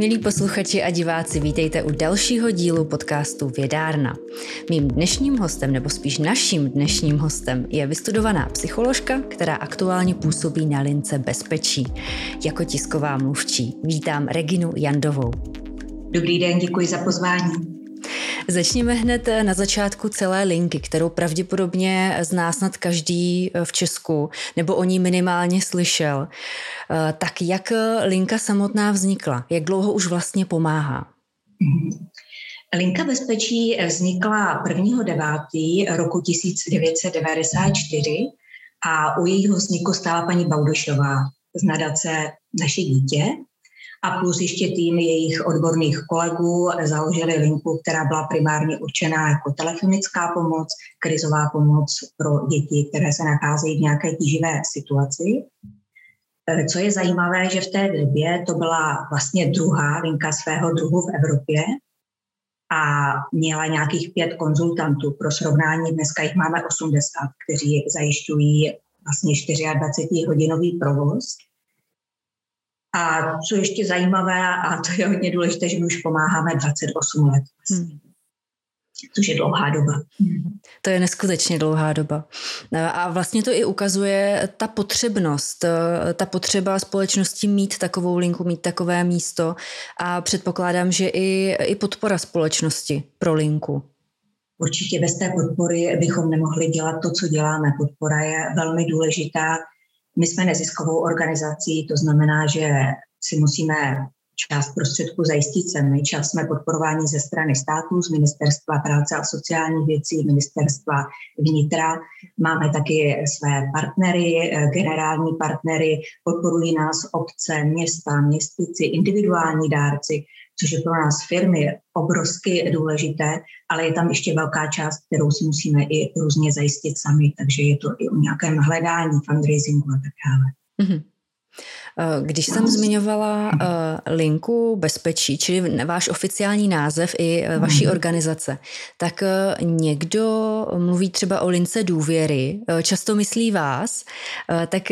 Milí posluchači a diváci, vítejte u dalšího dílu podcastu Vědárna. Mým dnešním hostem, nebo spíš naším dnešním hostem, je vystudovaná psycholožka, která aktuálně působí na lince Bezpečí. Jako tisková mluvčí vítám Reginu Jandovou. Dobrý den, děkuji za pozvání. Začněme hned na začátku celé linky, kterou pravděpodobně zná snad každý v Česku, nebo o ní minimálně slyšel. Tak jak linka samotná vznikla? Jak dlouho už vlastně pomáhá? Linka bezpečí vznikla 1.9. roku 1994 a u jejího vzniku stála paní Baudošová z nadace Naše dítě, a plus ještě tým jejich odborných kolegů založili linku, která byla primárně určená jako telefonická pomoc, krizová pomoc pro děti, které se nacházejí v nějaké tíživé situaci. E, co je zajímavé, že v té době to byla vlastně druhá linka svého druhu v Evropě a měla nějakých pět konzultantů. Pro srovnání dneska jich máme 80, kteří zajišťují vlastně 24-hodinový provoz. A co ještě zajímavé, a to je hodně důležité, že my už pomáháme 28 let. Hmm. Což je dlouhá doba. To je neskutečně dlouhá doba. A vlastně to i ukazuje ta potřebnost, ta potřeba společnosti mít takovou linku, mít takové místo a předpokládám, že i, i podpora společnosti pro linku. Určitě bez té podpory bychom nemohli dělat to, co děláme. Podpora je velmi důležitá my jsme neziskovou organizací, to znamená, že si musíme část prostředků zajistit sami. Čas jsme podporováni ze strany států, z Ministerstva práce a sociálních věcí, Ministerstva vnitra. Máme taky své partnery, eh, generální partnery, podporují nás obce, města, městici, individuální dárci což je pro nás firmy obrovsky důležité, ale je tam ještě velká část, kterou si musíme i různě zajistit sami, takže je to i o nějakém hledání, fundraisingu a tak dále. Mm-hmm. Když jsem zmiňovala eh, linku bezpečí, čili váš oficiální název i eh, vaší mhm. organizace, tak někdo mluví třeba o lince důvěry, často myslí vás, tak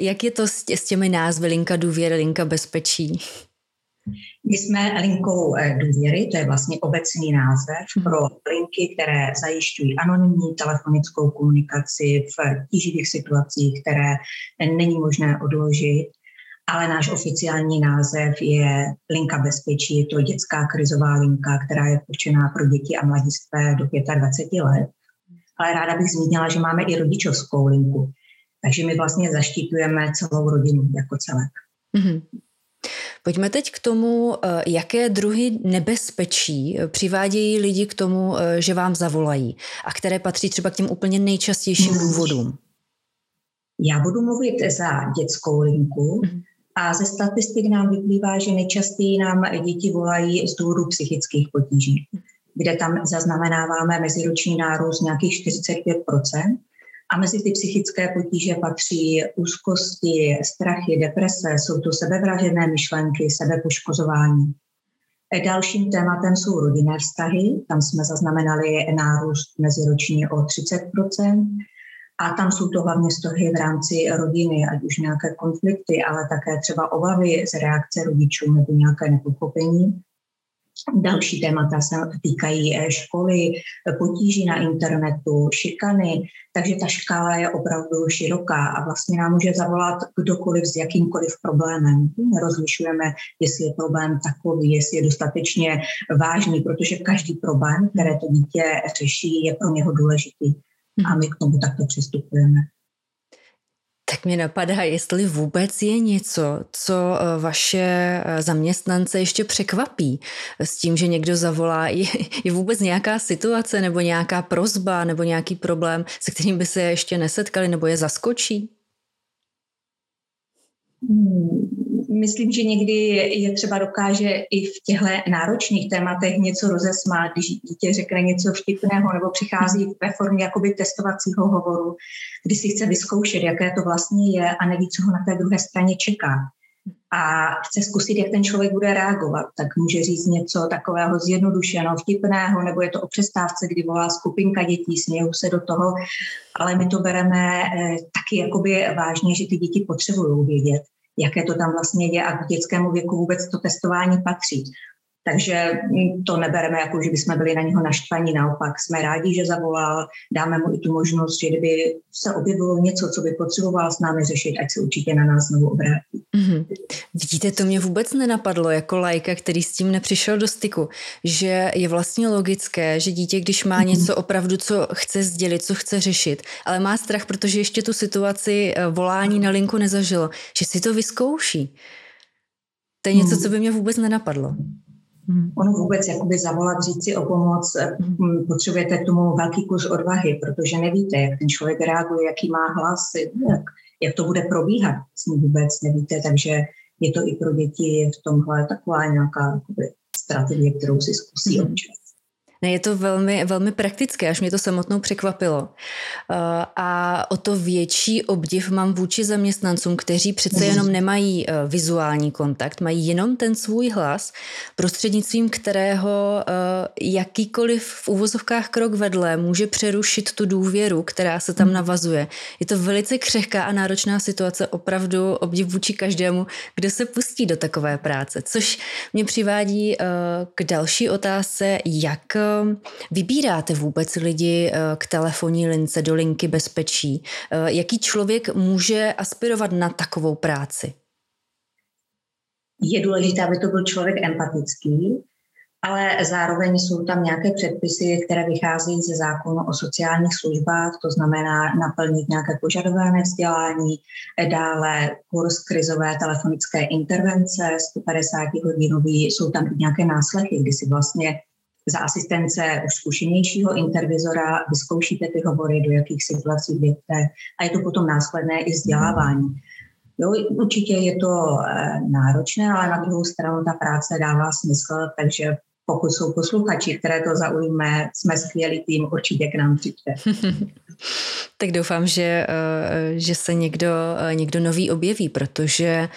jak je to s těmi názvy linka důvěry, linka bezpečí? My jsme linkou eh, důvěry, to je vlastně obecný název mhm. pro linky, které zajišťují anonymní telefonickou komunikaci v tíživých situacích, které není možné odložit. Ale náš oficiální název je Linka bezpečí, je to dětská krizová linka, která je určená pro děti a mladistvé do 25 let. Ale ráda bych zmínila, že máme i rodičovskou linku. Takže my vlastně zaštitujeme celou rodinu jako celek. Mm-hmm. Pojďme teď k tomu, eh, jaké druhy nebezpečí eh, přivádějí lidi k tomu, eh, že vám zavolají a které patří třeba k těm úplně nejčastějším důvodům. Já budu mluvit za dětskou linku hmm. a ze statistik nám vyplývá, že nejčastěji nám děti volají z důvodu psychických potíží, kde tam zaznamenáváme meziroční nárůst nějakých 45 a mezi ty psychické potíže patří úzkosti, strachy, deprese, jsou to sebevražené myšlenky, sebepoškozování. Dalším tématem jsou rodinné vztahy. Tam jsme zaznamenali nárůst meziročně o 30% a tam jsou to hlavně vztahy v rámci rodiny, ať už nějaké konflikty, ale také třeba obavy z reakce rodičů nebo nějaké nepochopení. Další témata se týkají eh, školy, potíží na internetu, šikany, takže ta škála je opravdu široká a vlastně nám může zavolat kdokoliv s jakýmkoliv problémem. Nerozlišujeme, jestli je problém takový, jestli je dostatečně vážný, protože každý problém, které to dítě řeší, je pro něho důležitý. A my k tomu takto přistupujeme. Tak mě napadá, jestli vůbec je něco, co eh, vaše eh, zaměstnance ještě překvapí s tím, že někdo zavolá. Je, je vůbec nějaká situace nebo nějaká prozba nebo nějaký problém, se kterým by se ještě nesetkali nebo je zaskočí? Hmm, myslím, že někdy je třeba dokáže i v těchto náročných tématech něco rozesmát, když dítě řekne něco vtipného nebo přichází ve formě jakoby testovacího hovoru, kdy si chce vyzkoušet, jaké to vlastně je a neví, co ho na té druhé straně čeká. A chce zkusit, jak ten člověk bude reagovat. Tak může říct něco takového zjednodušeného, vtipného, nebo je to o přestávce, kdy volá skupinka dětí, smějou se do toho, ale my to bereme eh, taky jakoby vážně, že ty děti potřebují vědět, jaké to tam vlastně je a k dětskému věku vůbec to testování patří. Takže to nebereme jako, že bychom byli na něho naštvaní, naopak jsme rádi, že zavolal, dáme mu i tu možnost, že kdyby se objevilo něco, co by potřeboval s námi řešit, ať se určitě na nás znovu obrátí. Mm-hmm. Vidíte, to mě vůbec nenapadlo jako lajka, který s tím nepřišel do styku, že je vlastně logické, že dítě, když má mm-hmm. něco opravdu, co chce sdělit, co chce řešit, ale má strach, protože ještě tu situaci eh, volání na linku nezažilo, že si to vyzkouší. To je něco, mhm. co by mě vůbec nenapadlo. Hmm. Ono vůbec jakoby zavolat, říct si o pomoc, hmm. potřebujete k tomu velký kus odvahy, protože nevíte, jak ten člověk reaguje, jaký má hlas, jak, jak to bude probíhat, s ním vůbec nevíte, takže je to i pro děti v tomhle taková nějaká jakoby, strategie, kterou si zkusí hmm. občas. Ne, je to velmi, velmi praktické, až mě to samotnou překvapilo. Eh, a o to větší obdiv mám vůči zaměstnancům, kteří přece jenom nemají eh, vizuální kontakt, mají jenom ten svůj hlas, prostřednictvím kterého eh, jakýkoliv v úvozovkách krok vedle může přerušit tu důvěru, která se tam hmm. navazuje. Je to velice křehká a náročná situace, opravdu obdiv vůči každému, kdo se pustí do takové práce. Což mě přivádí k další otázce, jak vybíráte vůbec lidi eh, k telefonní lince do linky bezpečí? Eh, jaký člověk může aspirovat na takovou práci? Je důležité, aby to byl člověk empatický, ale zároveň jsou tam nějaké předpisy, které vycházejí ze zákonu o sociálních službách, to znamená naplnit nějaké požadované vzdělání, dále kurz krizové telefonické intervence, 150 hodinový, jsou tam i nějaké následky, kdy si vlastně za asistence už zkušenějšího intervizora vyzkoušíte ty hovory, do jakých situací jdete a je to potom následné i vzdělávání. Jo, určitě je to eh, náročné, ale na druhou stranu ta práce dává smysl, takže pokud jsou posluchači, které to zaujme, jsme skvělý tým, určitě k nám přijďte. tak doufám, že, eh, že se někdo, eh, někdo nový objeví, protože eh,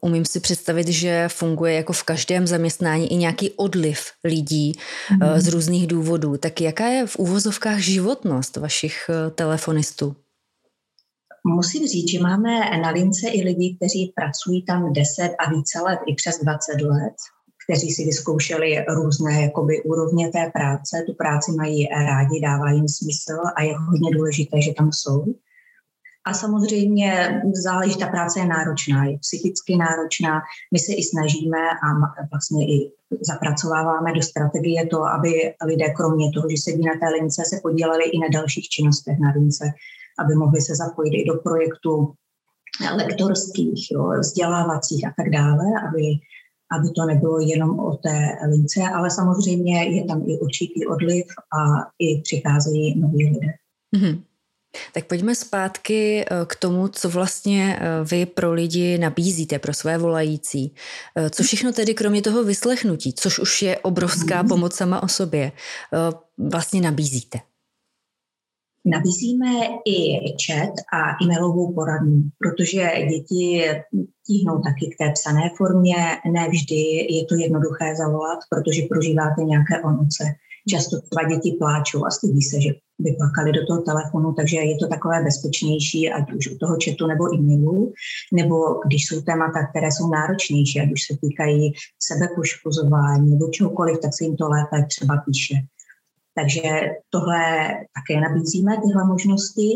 umím si představit, že funguje jako v každém zaměstnání i nějaký odliv lidí mm. z různých důvodů. Tak jaká je v úvozovkách životnost vašich telefonistů? Musím říct, že máme na lince i lidi, kteří pracují tam 10 a více let, i přes 20 let kteří si vyzkoušeli různé jakoby, úrovně té práce. Tu práci mají rádi, dává jim smysl a je hodně důležité, že tam jsou. A samozřejmě záleží, ta práce je náročná, je psychicky náročná. My se i snažíme a vlastně i zapracováváme do strategie to, aby lidé kromě toho, že sedí na té lince, se podíleli i na dalších činnostech na lince, aby mohli se zapojit i do projektů lektorských, jo, vzdělávacích a tak dále, aby aby to nebylo jenom o té lince, ale samozřejmě je tam i určitý odliv a i přicházejí noví lidé. Mm-hmm. Tak pojďme zpátky eh, k tomu, co vlastně eh, vy pro lidi nabízíte, pro své volající. Eh, co všechno tedy kromě toho vyslechnutí, což už je obrovská mhm. pomoc sama o sobě, vlastně nabízíte? Nabízíme i chat a e-mailovou poradnu, protože děti tíhnou taky k té psané formě. Ne vždy je to jednoduché zavolat, protože prožíváte nějaké emoce. Často třeba děti pláčou a stydí se, že by plakali do toho telefonu, takže je to takové bezpečnější, ať už u toho chatu nebo e-mailu, nebo když jsou témata, které jsou náročnější, ať už se týkají sebepoškozování nebo čehokoliv, tak se jim to lépe třeba píše. Takže tohle také nabízíme, tyhle možnosti.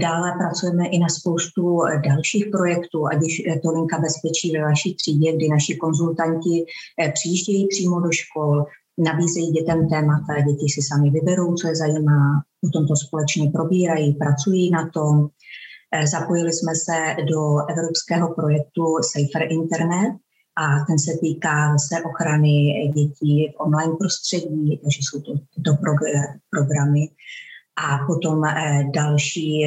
Dále pracujeme i na spoustu dalších projektů, ať je to linka bezpečí ve vaší třídě, kdy naši konzultanti eh, přijíždějí přímo do škol, nabízejí dětem témata, děti si sami vyberou, co je zajímá, potom to společně probírají, pracují na tom. Eh, zapojili jsme se do evropského projektu Safer Internet, a ten se týká zase ochrany dětí v online prostředí, takže jsou to tyto programy. A potom eh, další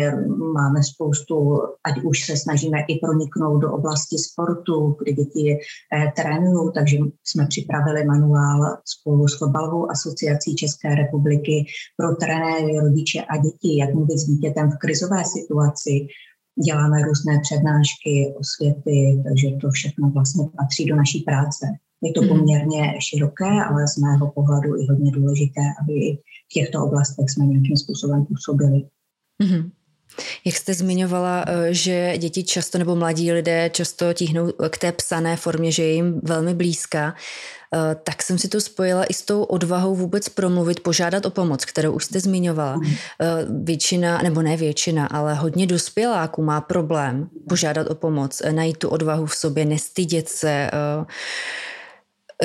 máme spoustu, ať už se snažíme i proniknout do oblasti sportu, kde děti eh, trénují, takže jsme připravili manuál spolu s Fotbalovou asociací České republiky pro trenéry, rodiče a děti, jak mluvit s dítětem v krizové situaci, děláme různé přednášky, osvěty, takže to všechno vlastně patří do naší práce. Je to mhm. poměrně široké, ale z mého pohledu i hodně důležité, aby v těchto oblastech jsme nějakým způsobem působili. Mm-hmm. Jak jste zmiňovala, eh, že děti často nebo mladí lidé často tíhnou k té psané formě, že je jim velmi blízká, eh, tak jsem si to spojila i s tou odvahou vůbec promluvit, požádat o pomoc, kterou už jste zmiňovala. Mm. Většina, nebo ne většina, ale hodně dospěláků má problém požádat o pomoc, najít tu odvahu v sobě, nestydět se,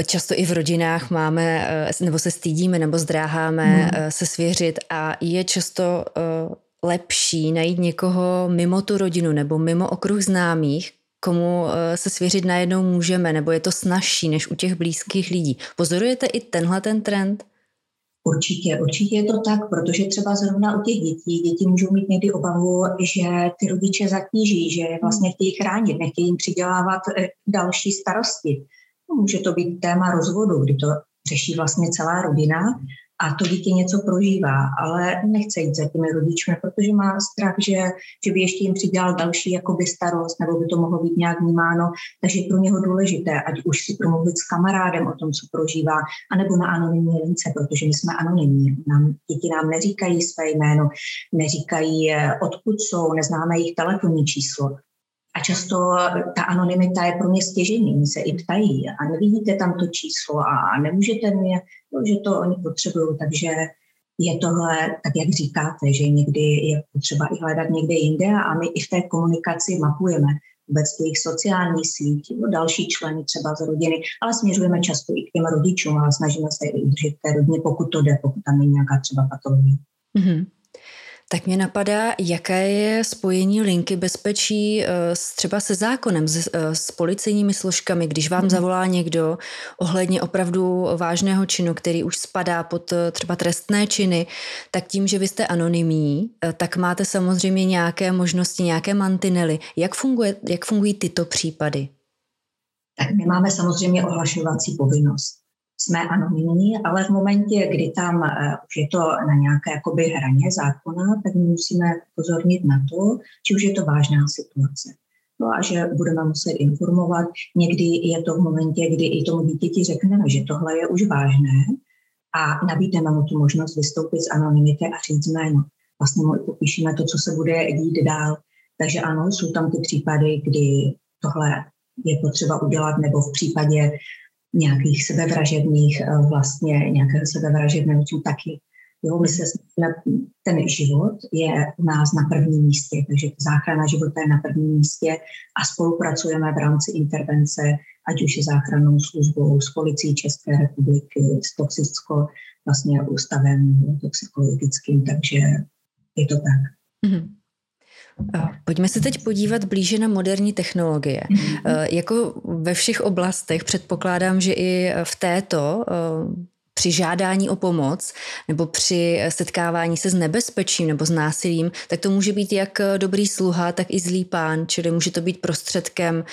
Často i v rodinách máme, nebo se stydíme, nebo zdráháme hmm. se svěřit a je často lepší najít někoho mimo tu rodinu nebo mimo okruh známých, komu eh, se svěřit najednou můžeme, nebo je to snažší než u těch blízkých lidí. Pozorujete i tenhle ten trend? Určitě, určitě je to tak, protože třeba zrovna u těch dětí, děti můžou mít někdy obavu, že ty rodiče zatíží, že vlastně chtějí chránit, nechtějí jim přidělávat eh, další starosti. Může to být téma rozvodu, kdy to řeší vlastně celá rodina a to dítě něco prožívá, ale nechce jít za těmi rodičmi, protože má strach, že, že by ještě jim přidělal další jakoby starost, nebo by to mohlo být nějak vnímáno. Takže je pro něho důležité, ať už si promluvit s kamarádem o tom, co prožívá, anebo na anonymní lince, protože my jsme anonymní. Nám, děti nám neříkají své jméno, neříkají, eh, odkud jsou, neznáme jejich telefonní číslo. A často ta anonymita je pro mě stěžení, oni se i ptají a nevidíte tam to číslo a nemůžete mě, no, že to oni potřebují, takže je tohle, tak jak říkáte, že někdy je potřeba i hledat někde jinde a my i v té komunikaci mapujeme vůbec těch sociálních sítí, no další členy třeba z rodiny, ale směřujeme často i k těm rodičům, ale snažíme se i udržet té rodině, pokud to jde, pokud tam je nějaká třeba patologie. Mm-hmm. Tak mě napadá, jaké je spojení linky bezpečí eh, s, třeba se zákonem, s, eh, s policejními složkami, když vám mhm. zavolá někdo ohledně opravdu vážného činu, který už spadá pod eh, třeba trestné činy, tak tím, že vy jste anonymní, tak máte samozřejmě nějaké možnosti, nějaké mantinely. Jak, funguje, jak fungují tyto případy? Tak my máme samozřejmě ohlašovací povinnost jsme anonymní, ale v momentě, kdy tam uh, už je to na nějaké jakoby hraně zákona, tak my musíme pozornit na to, že už je to vážná situace. No a že budeme muset informovat. Někdy je to v momentě, kdy i tomu dítěti řekneme, že tohle je už vážné a nabídneme mu tu možnost vystoupit z anonymity a říct jméno. Vlastně mu popíšeme to, co se bude dít dál. Takže ano, jsou tam ty případy, kdy tohle je potřeba udělat, nebo v případě nějakých sebevražedných, eh, vlastně nějakého sebevražedného čím taky. Jo, my se ten život je u nás na prvním místě, takže záchrana života je na prvním místě a spolupracujeme v rámci intervence, ať už je záchrannou službou s policií České republiky, s toxicko, vlastně ústavem toxikologickým, takže je to tak. Mm-hmm. Pojďme se teď podívat blíže na moderní technologie. Mm-hmm. Jako ve všech oblastech předpokládám, že i v této eh, při žádání o pomoc nebo při setkávání se s nebezpečím nebo s násilím, tak to může být jak dobrý sluha, tak i zlý pán, čili může to být prostředkem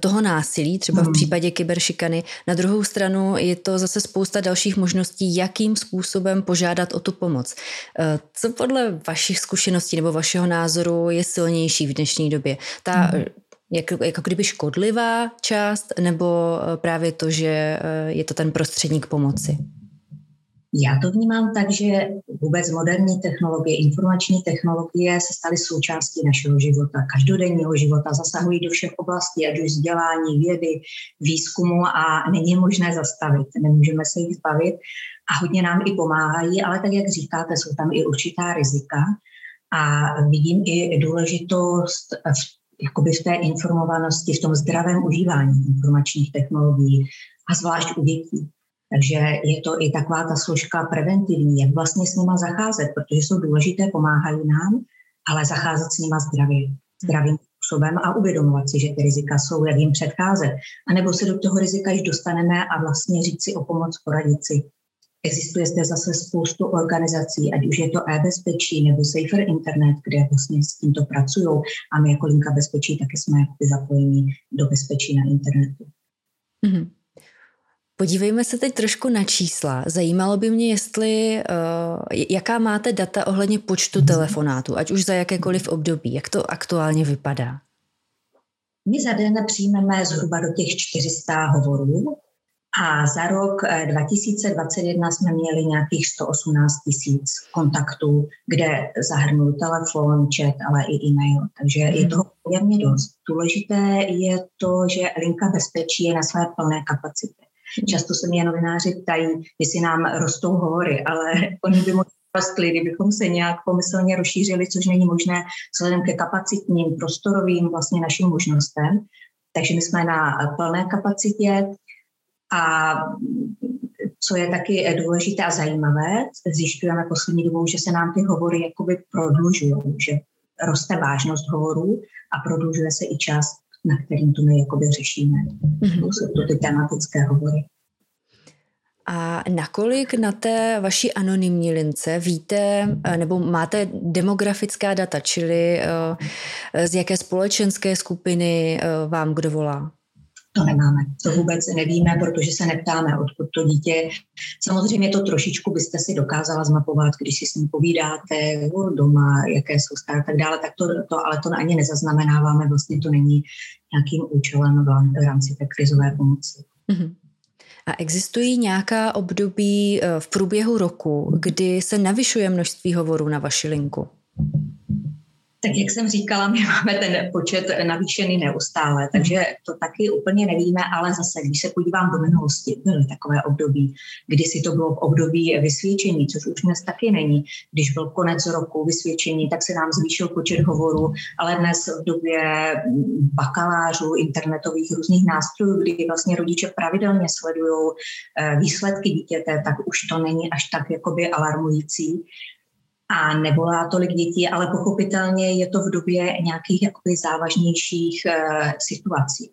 toho násilí, třeba v hmm. případě kyberšikany. Na druhou stranu je to zase spousta dalších možností, jakým způsobem požádat o tu pomoc. Eh, co podle vašich zkušeností nebo vašeho názoru je silnější v dnešní době? Ta hmm jak, jako kdyby škodlivá část, nebo právě to, že eh, je to ten prostředník pomoci? Já to vnímám tak, že vůbec moderní technologie, informační technologie se staly součástí našeho života, každodenního života, zasahují do všech oblastí, ať už vzdělání, vědy, výzkumu a není možné zastavit, nemůžeme se jich zbavit a hodně nám i pomáhají, ale tak, jak říkáte, jsou tam i určitá rizika a vidím i důležitost v, jakoby v té informovanosti, v tom zdravém užívání informačních technologií a zvlášť u dětí takže je to i taková ta složka preventivní, jak vlastně s nima zacházet, protože jsou důležité, pomáhají nám, ale zacházet s nima zdravě, zdravým způsobem a uvědomovat si, že ty rizika jsou, jak jim předcházet. A nebo se do toho rizika již dostaneme a vlastně říct si o pomoc, poradit si. Existuje zde zase spoustu organizací, ať už je to e-bezpečí nebo Safer Internet, kde vlastně s tímto pracují a my jako linka bezpečí taky jsme zapojeni do bezpečí na internetu. Mm-hmm. Podívejme se teď trošku na čísla. Zajímalo by mě, jestli, uh, jaká máte data ohledně počtu telefonátů, ať už za jakékoliv období. Jak to aktuálně vypadá? My za den přijmeme zhruba do těch 400 hovorů A za rok 2021 eh, jsme měli nějakých 118 tisíc kontaktů, kde zahrnul telefon, chat, ale i e-mail. Takže je mhm. toho poměrně dost. Důležité je to, že linka bezpečí je na své plné kapacitě. Mhm. Často se mě novináři ptají, jestli nám rostou hovory, ale oni by mohli rostly, kdybychom se nějak pomyslně rozšířili, což není možné vzhledem ke kapacitním, prostorovým vlastně našim možnostem. Takže my jsme na plné kapacitě. A co je taky důležité a zajímavé, zjišťujeme poslední dobou, že se nám ty hovory jakoby prodlužují, že roste vážnost hovorů a prodlužuje se i čas, na kterým to my jakoby řešíme. Mm-hmm. To jsou to ty tematické hovory. A nakolik na té vaší anonymní lince víte, nebo máte demografická data, čili eh, z jaké společenské skupiny eh, vám kdo volá? To nemáme, to vůbec nevíme, protože se neptáme, odkud to dítě. Samozřejmě to trošičku byste si dokázala zmapovat, když si s ním povídáte doma, jaké jsou a tak dále, tak to, to, ale to ani nezaznamenáváme, vlastně to není nějakým účelem v rámci té krizové pomoci. Mm-hmm. A existují nějaká období eh, v průběhu roku, kdy se navyšuje množství hovorů na vaši linku? Tak jak jsem říkala, my máme ten počet navýšený neustále, takže to taky úplně nevíme, ale zase, když se podívám do minulosti, byly takové období, kdy si to bylo v období vysvědčení, což už dnes taky není. Když byl konec roku vysvědčení, tak se nám zvýšil počet hovorů, ale dnes v době bakalářů, internetových různých nástrojů, kdy vlastně rodiče pravidelně sledují eh, výsledky dítěte, tak už to není až tak jakoby alarmující a nevolá tolik dětí, ale pochopitelně je to v době nějakých jakoby závažnějších e, situací,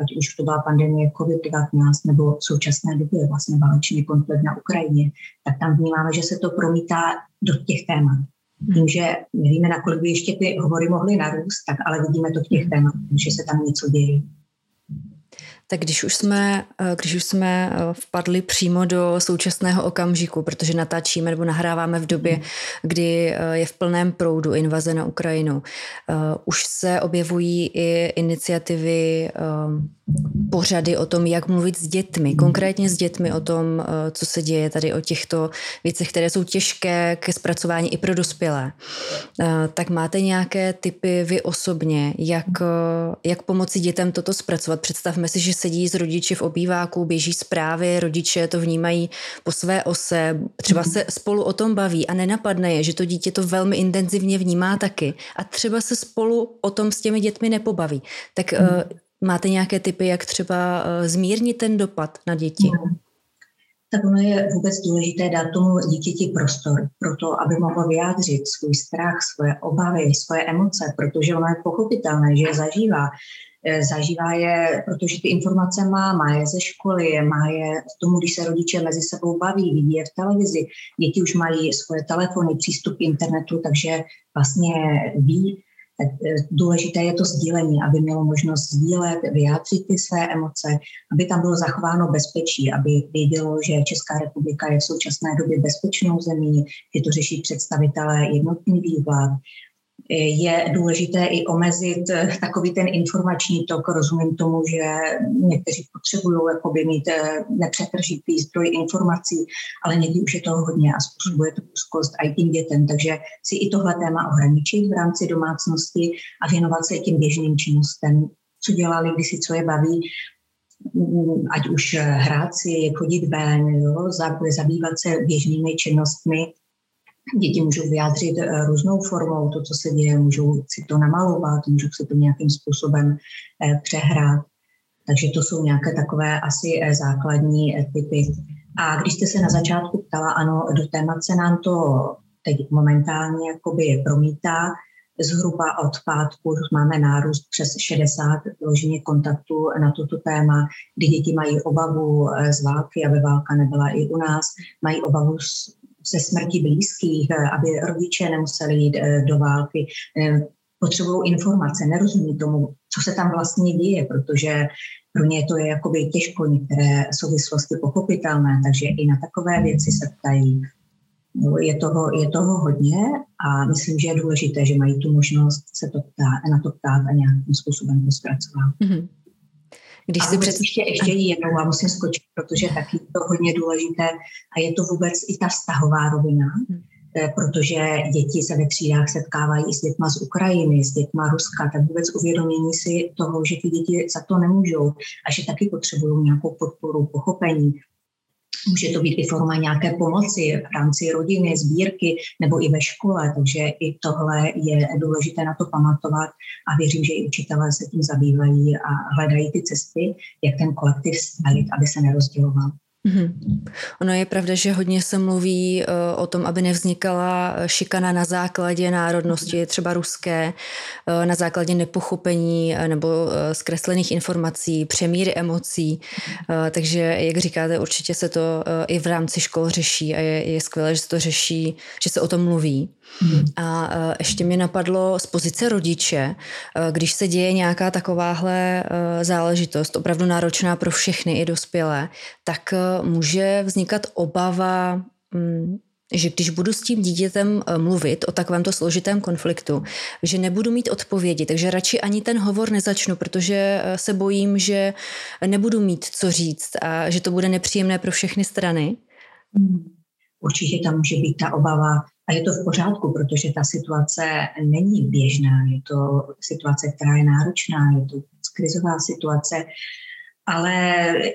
ať už to byla pandemie COVID-19 nebo v současné době vlastně válečný konflikt na Ukrajině, tak tam vnímáme, že se to promítá do těch témat. Tím, že nevíme, nakolik by ještě ty hovory mohly narůst, tak ale vidíme to v těch tématech, že se tam něco děje tak když už jsme, eh, když už jsme eh, vpadli přímo do současného okamžiku, protože natáčíme nebo nahráváme v době, hmm. kdy eh, je v plném proudu invaze na Ukrajinu, už se objevují i iniciativy pořady o tom, jak mluvit s dětmi, konkrétně s dětmi o tom, co se děje tady o těchto věcech, které jsou těžké ke zpracování i pro dospělé. Tak máte nějaké typy vy osobně, jak, jak pomoci dětem toto zpracovat? Představme si, že sedí s rodiči v obýváku, běží zprávy, rodiče to vnímají po své ose, třeba se spolu o tom baví a nenapadne je, že to dítě to velmi intenzivně vnímá taky a třeba se spolu o tom s těmi dětmi nepobaví. Tak máte nějaké typy, jak třeba uh, zmírnit ten dopad na děti? Hmm tak ono je vůbec důležité dát tomu dítěti prostor pro to, aby mohlo vyjádřit svůj strach, svoje obavy, svoje emoce, protože ono je pochopitelné, že je zažívá. Eh, zažívá je, protože ty informace má, má je ze školy, má je v tomu, když se rodiče mezi sebou baví, vidí je v televizi. Děti už mají svoje telefony, přístup k internetu, takže vlastně ví, eh, důležité je to sdílení, aby mělo možnost sdílet, vyjádřit ty své emoce, aby tam bylo zachováno bezpečí, aby vědělo, že Česká republika je v současné době bezpečnou zemí, že to řeší představitelé jednotlivých vlád, je důležité i omezit eh, takový ten informační tok. Rozumím tomu, že někteří potřebují jakoby mít eh, nepřetržitý zdroj informací, ale někdy už je toho hodně a způsobuje to úzkost i tím dětem. Takže si i tohle téma ohraničit v rámci domácnosti a věnovat se těm běžným činnostem, co dělali kdysi, co je baví, mm, ať už hrát si, chodit ven, jo, zabývat se běžnými činnostmi, Děti můžou vyjádřit eh, různou formou to, co se děje, můžou si to namalovat, můžou si to nějakým způsobem eh, přehrát. Takže to jsou nějaké takové asi eh, základní typy. A když jste se na začátku ptala, ano, do témat se nám to teď momentálně jakoby promítá, zhruba od pátku máme nárůst přes 60 vloženě kontaktů na toto téma, kdy děti mají obavu z války, aby válka nebyla i u nás, mají obavu z se smrti blízkých, eh, aby rodiče nemuseli jít eh, do války, eh, potřebují informace, nerozumí tomu, co se tam vlastně děje, protože pro ně to je jakoby těžko některé souvislosti pochopitelné, takže i na takové věci se ptají. No, je, toho, je toho hodně a myslím, že je důležité, že mají tu možnost se to ptát, na to ptát a nějakým způsobem to zpracovat. Mm-hmm. Když si před... ještě, ještě jednou a musím skočit, protože taky to hodně důležité a je to vůbec i ta vztahová rovina, hmm. Eh, protože děti se ve třídách setkávají i s dětma z Ukrajiny, s dětma Ruska, tak vůbec uvědomění si toho, že ty děti za to nemůžou a že taky potřebují nějakou podporu, pochopení, Může to být i forma nějaké pomoci v rámci rodiny, sbírky nebo i ve škole, takže i tohle je důležité na to pamatovat a věřím, že i učitelé se tím zabývají a hledají ty cesty, jak ten kolektiv stavit, aby se nerozděloval. Mm-hmm. Ono je pravda, že hodně se mluví uh, o tom, aby nevznikala šikana na základě národnosti, třeba ruské, uh, na základě nepochopení uh, nebo zkreslených informací, přemíry emocí. Takže, jak říkáte, určitě se to i v rámci škol řeší a je, je skvělé, že se to řeší, že se o tom mluví. Hmm. A ještě mě napadlo z pozice rodiče, když se děje nějaká takováhle záležitost, opravdu náročná pro všechny i dospělé, tak může vznikat obava, mm, že když budu s tím dítětem mluvit o takovémto složitém konfliktu, že nebudu mít odpovědi, takže radši ani ten hovor nezačnu, protože se bojím, že nebudu mít co říct a že to bude nepříjemné pro všechny strany. Hmm. Určitě tam může být ta obava, a je to v pořádku, protože ta situace není běžná, je to situace, která je náročná, je to krizová situace, ale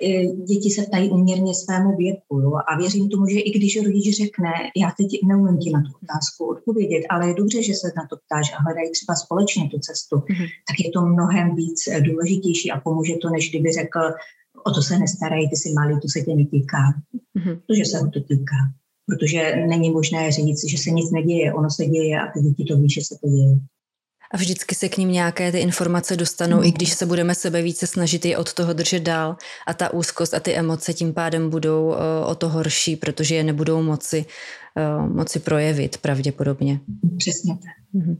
e, děti se ptají uměrně svému věku. Jo? A věřím tomu, že i když rodič řekne, já teď neumím ti na tu otázku odpovědět, ale je dobře, že se na to ptáš a hledají třeba společně tu cestu, mm-hmm. tak je to mnohem víc důležitější a pomůže to, než kdyby řekl, o to se nestarají, ty jsi malý, to se tě netýká. Mm-hmm. Protože se ho to týká protože není možné říct, že se nic neděje, ono se děje a ty děti to ví, že se to děje. A vždycky se k ním nějaké ty informace dostanou, mm. i když se budeme sebe více snažit je od toho držet dál a ta úzkost a ty emoce tím pádem budou uh, o to horší, protože je nebudou moci, uh, moci projevit pravděpodobně. Přesně tak. Mm.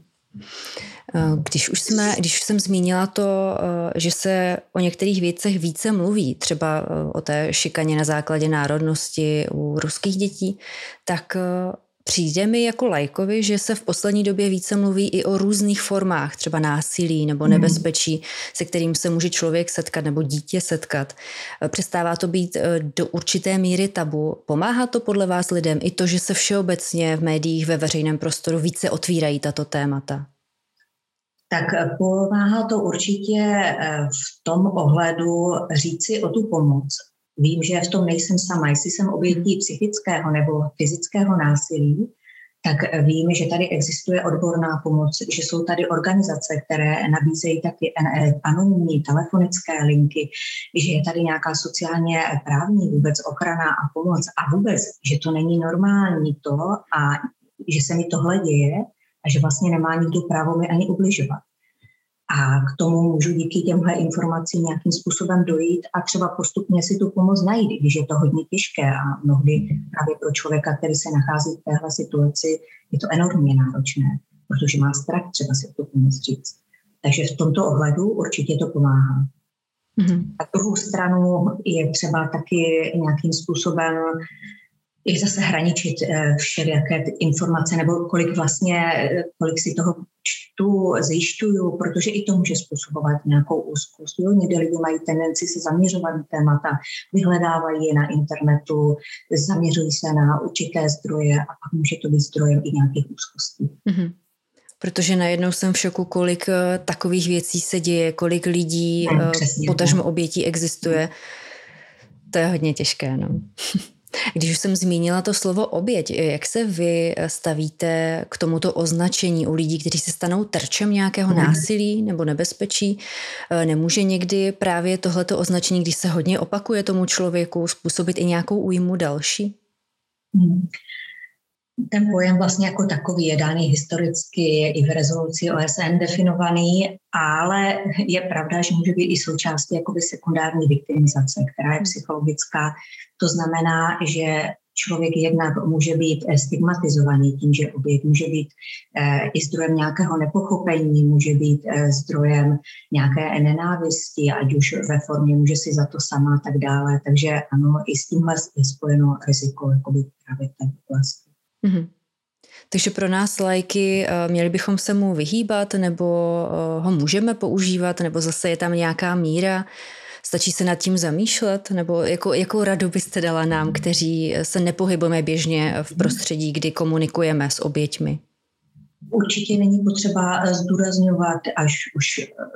Eh, když už, jsme, když už jsem zmínila to, eh, že se o některých věcech více mluví, třeba eh, o té šikaně na základě národnosti u ruských dětí, tak přijde mi jako lajkovi, že se v poslední době více mluví i o různých formách, třeba násilí nebo hmm. nebezpečí, se kterým se může člověk setkat nebo dítě setkat. Přestává to být do určité míry tabu. Pomáhá to podle vás lidem i to, že se všeobecně v médiích ve veřejném prostoru více otvírají tato témata? tak pomáhá to určitě eh, v tom ohledu říci o tu pomoc. Vím, že v tom nejsem sama. Jestli jsem obětí psychického nebo fyzického násilí, tak vím, že tady existuje odborná pomoc, že jsou tady organizace, které nabízejí taky anonymní telefonické linky, že je tady nějaká sociálně právní vůbec ochrana a pomoc a vůbec, že to není normální to a že se mi tohle děje a že vlastně nemá nikdo právo mi ani ubližovat. A k tomu můžu díky těmhle informacím nějakým způsobem dojít a třeba postupně si tu pomoc najít, když je to hodně těžké a mnohdy právě pro člověka, který se nachází v téhle situaci, je to enormně náročné, protože má strach třeba si tu pomoc říct. Takže v tomto ohledu určitě to pomáhá. Mm-hmm. A druhou stranu je třeba taky nějakým způsobem i zase hraničit eh, všelijaké informace, nebo kolik vlastně, eh, kolik si toho čtu, zjišťuju, protože i to může způsobovat nějakou úzkost. Jo? Někdy lidi mají tendenci se zaměřovat na témata, vyhledávají je na internetu, zaměřují se na určité zdroje a pak může to být zdrojem i nějakých úzkostí. Mm-hmm protože najednou jsem v šoku, kolik eh, takových věcí se děje, kolik lidí, no, potažmo obětí existuje. To je hodně těžké, no. Když už jsem zmínila to slovo oběť, jak se vy stavíte k tomuto označení u lidí, kteří se stanou terčem nějakého mhm. násilí nebo nebezpečí? E, nemůže někdy právě tohleto označení, když se hodně opakuje tomu člověku, způsobit i nějakou újmu další? Hmm ten pojem vlastně jako takový je daný historicky, je i v rezoluci OSN definovaný, ale je pravda, že může být i součástí jakoby sekundární viktimizace, která je psychologická. To znamená, že člověk jednak může být stigmatizovaný tím, že oběť může být eh, i zdrojem nějakého nepochopení, může být eh, zdrojem nějaké nenávisti, ať už ve formě může si za to sama a tak dále. Takže ano, i s tímhle je spojeno riziko jakoby právě té oblasti. Mm-hmm. Takže pro nás lajky eh, měli bychom se mu vyhýbat, nebo eh, ho můžeme používat, nebo zase je tam nějaká míra Stačí se nad tím zamýšlet? Nebo jako, jakou radu byste dala nám, kteří se nepohybujeme běžně v prostředí, kdy komunikujeme s oběťmi? Určitě není potřeba eh, zdůrazňovat až už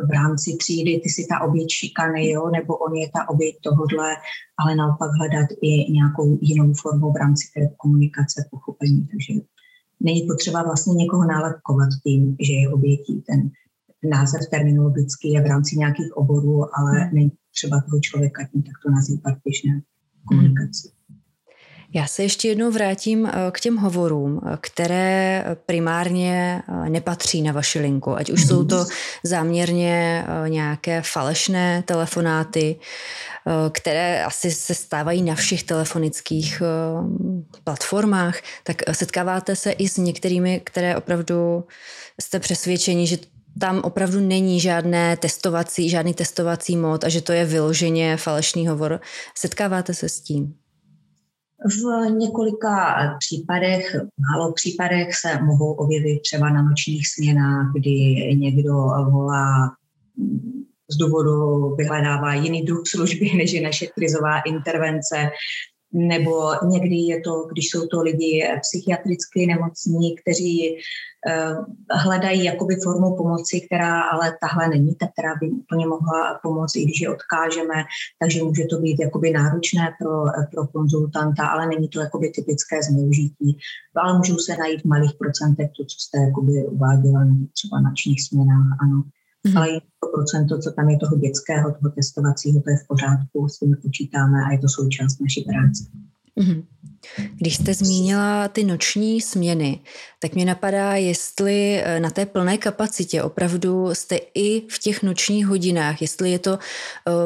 v rámci třídy, ty si ta oběť šikany, jo, nebo on je ta oběť tohodle, ale naopak hledat i nějakou jinou formu v rámci té komunikace, pochopení. Takže není potřeba vlastně někoho nálepkovat tím, že je obětí. Ten název terminologický je v rámci nějakých oborů, ale hmm. není třeba toho člověka tím takto nazývat běžné komunikaci. Hmm. Já se ještě jednou vrátím eh, k těm hovorům, eh, které primárně eh, nepatří na vaši linku. Ať už jsou to záměrně nějaké falešné telefonáty, které asi se stávají na všech telefonických platformách, tak setkáváte se i s některými, které opravdu jste přesvědčeni, že tam opravdu není žádné testovací, žádný testovací mod a že to je vyloženě falešný hovor. Setkáváte se s tím? V několika případech, málo případech se mohou objevit třeba na nočních směnách, kdy někdo volá z důvodu vyhledává jiný druh služby, než je naše krizová intervence, nebo někdy je to, když jsou to lidi psychiatricky nemocní, kteří Eh, hledají jakoby formu pomoci, která ale tahle není ta, která by úplně mohla pomoci, i když je odkážeme, takže může to být jakoby náročné pro, pro konzultanta, ale není to jakoby typické zneužití. Ale můžou se najít v malých procentech to, co jste jakoby uváděla třeba na čních směnách, ano. Mm-hmm. Ale to procento, co tam je toho dětského, toho testovacího, to je v pořádku, s tím počítáme a je to součást naší práce. Mm-hmm. Když jste zmínila ty noční směny, tak mě napadá, jestli eh, na té plné kapacitě opravdu jste i v těch nočních hodinách, jestli je to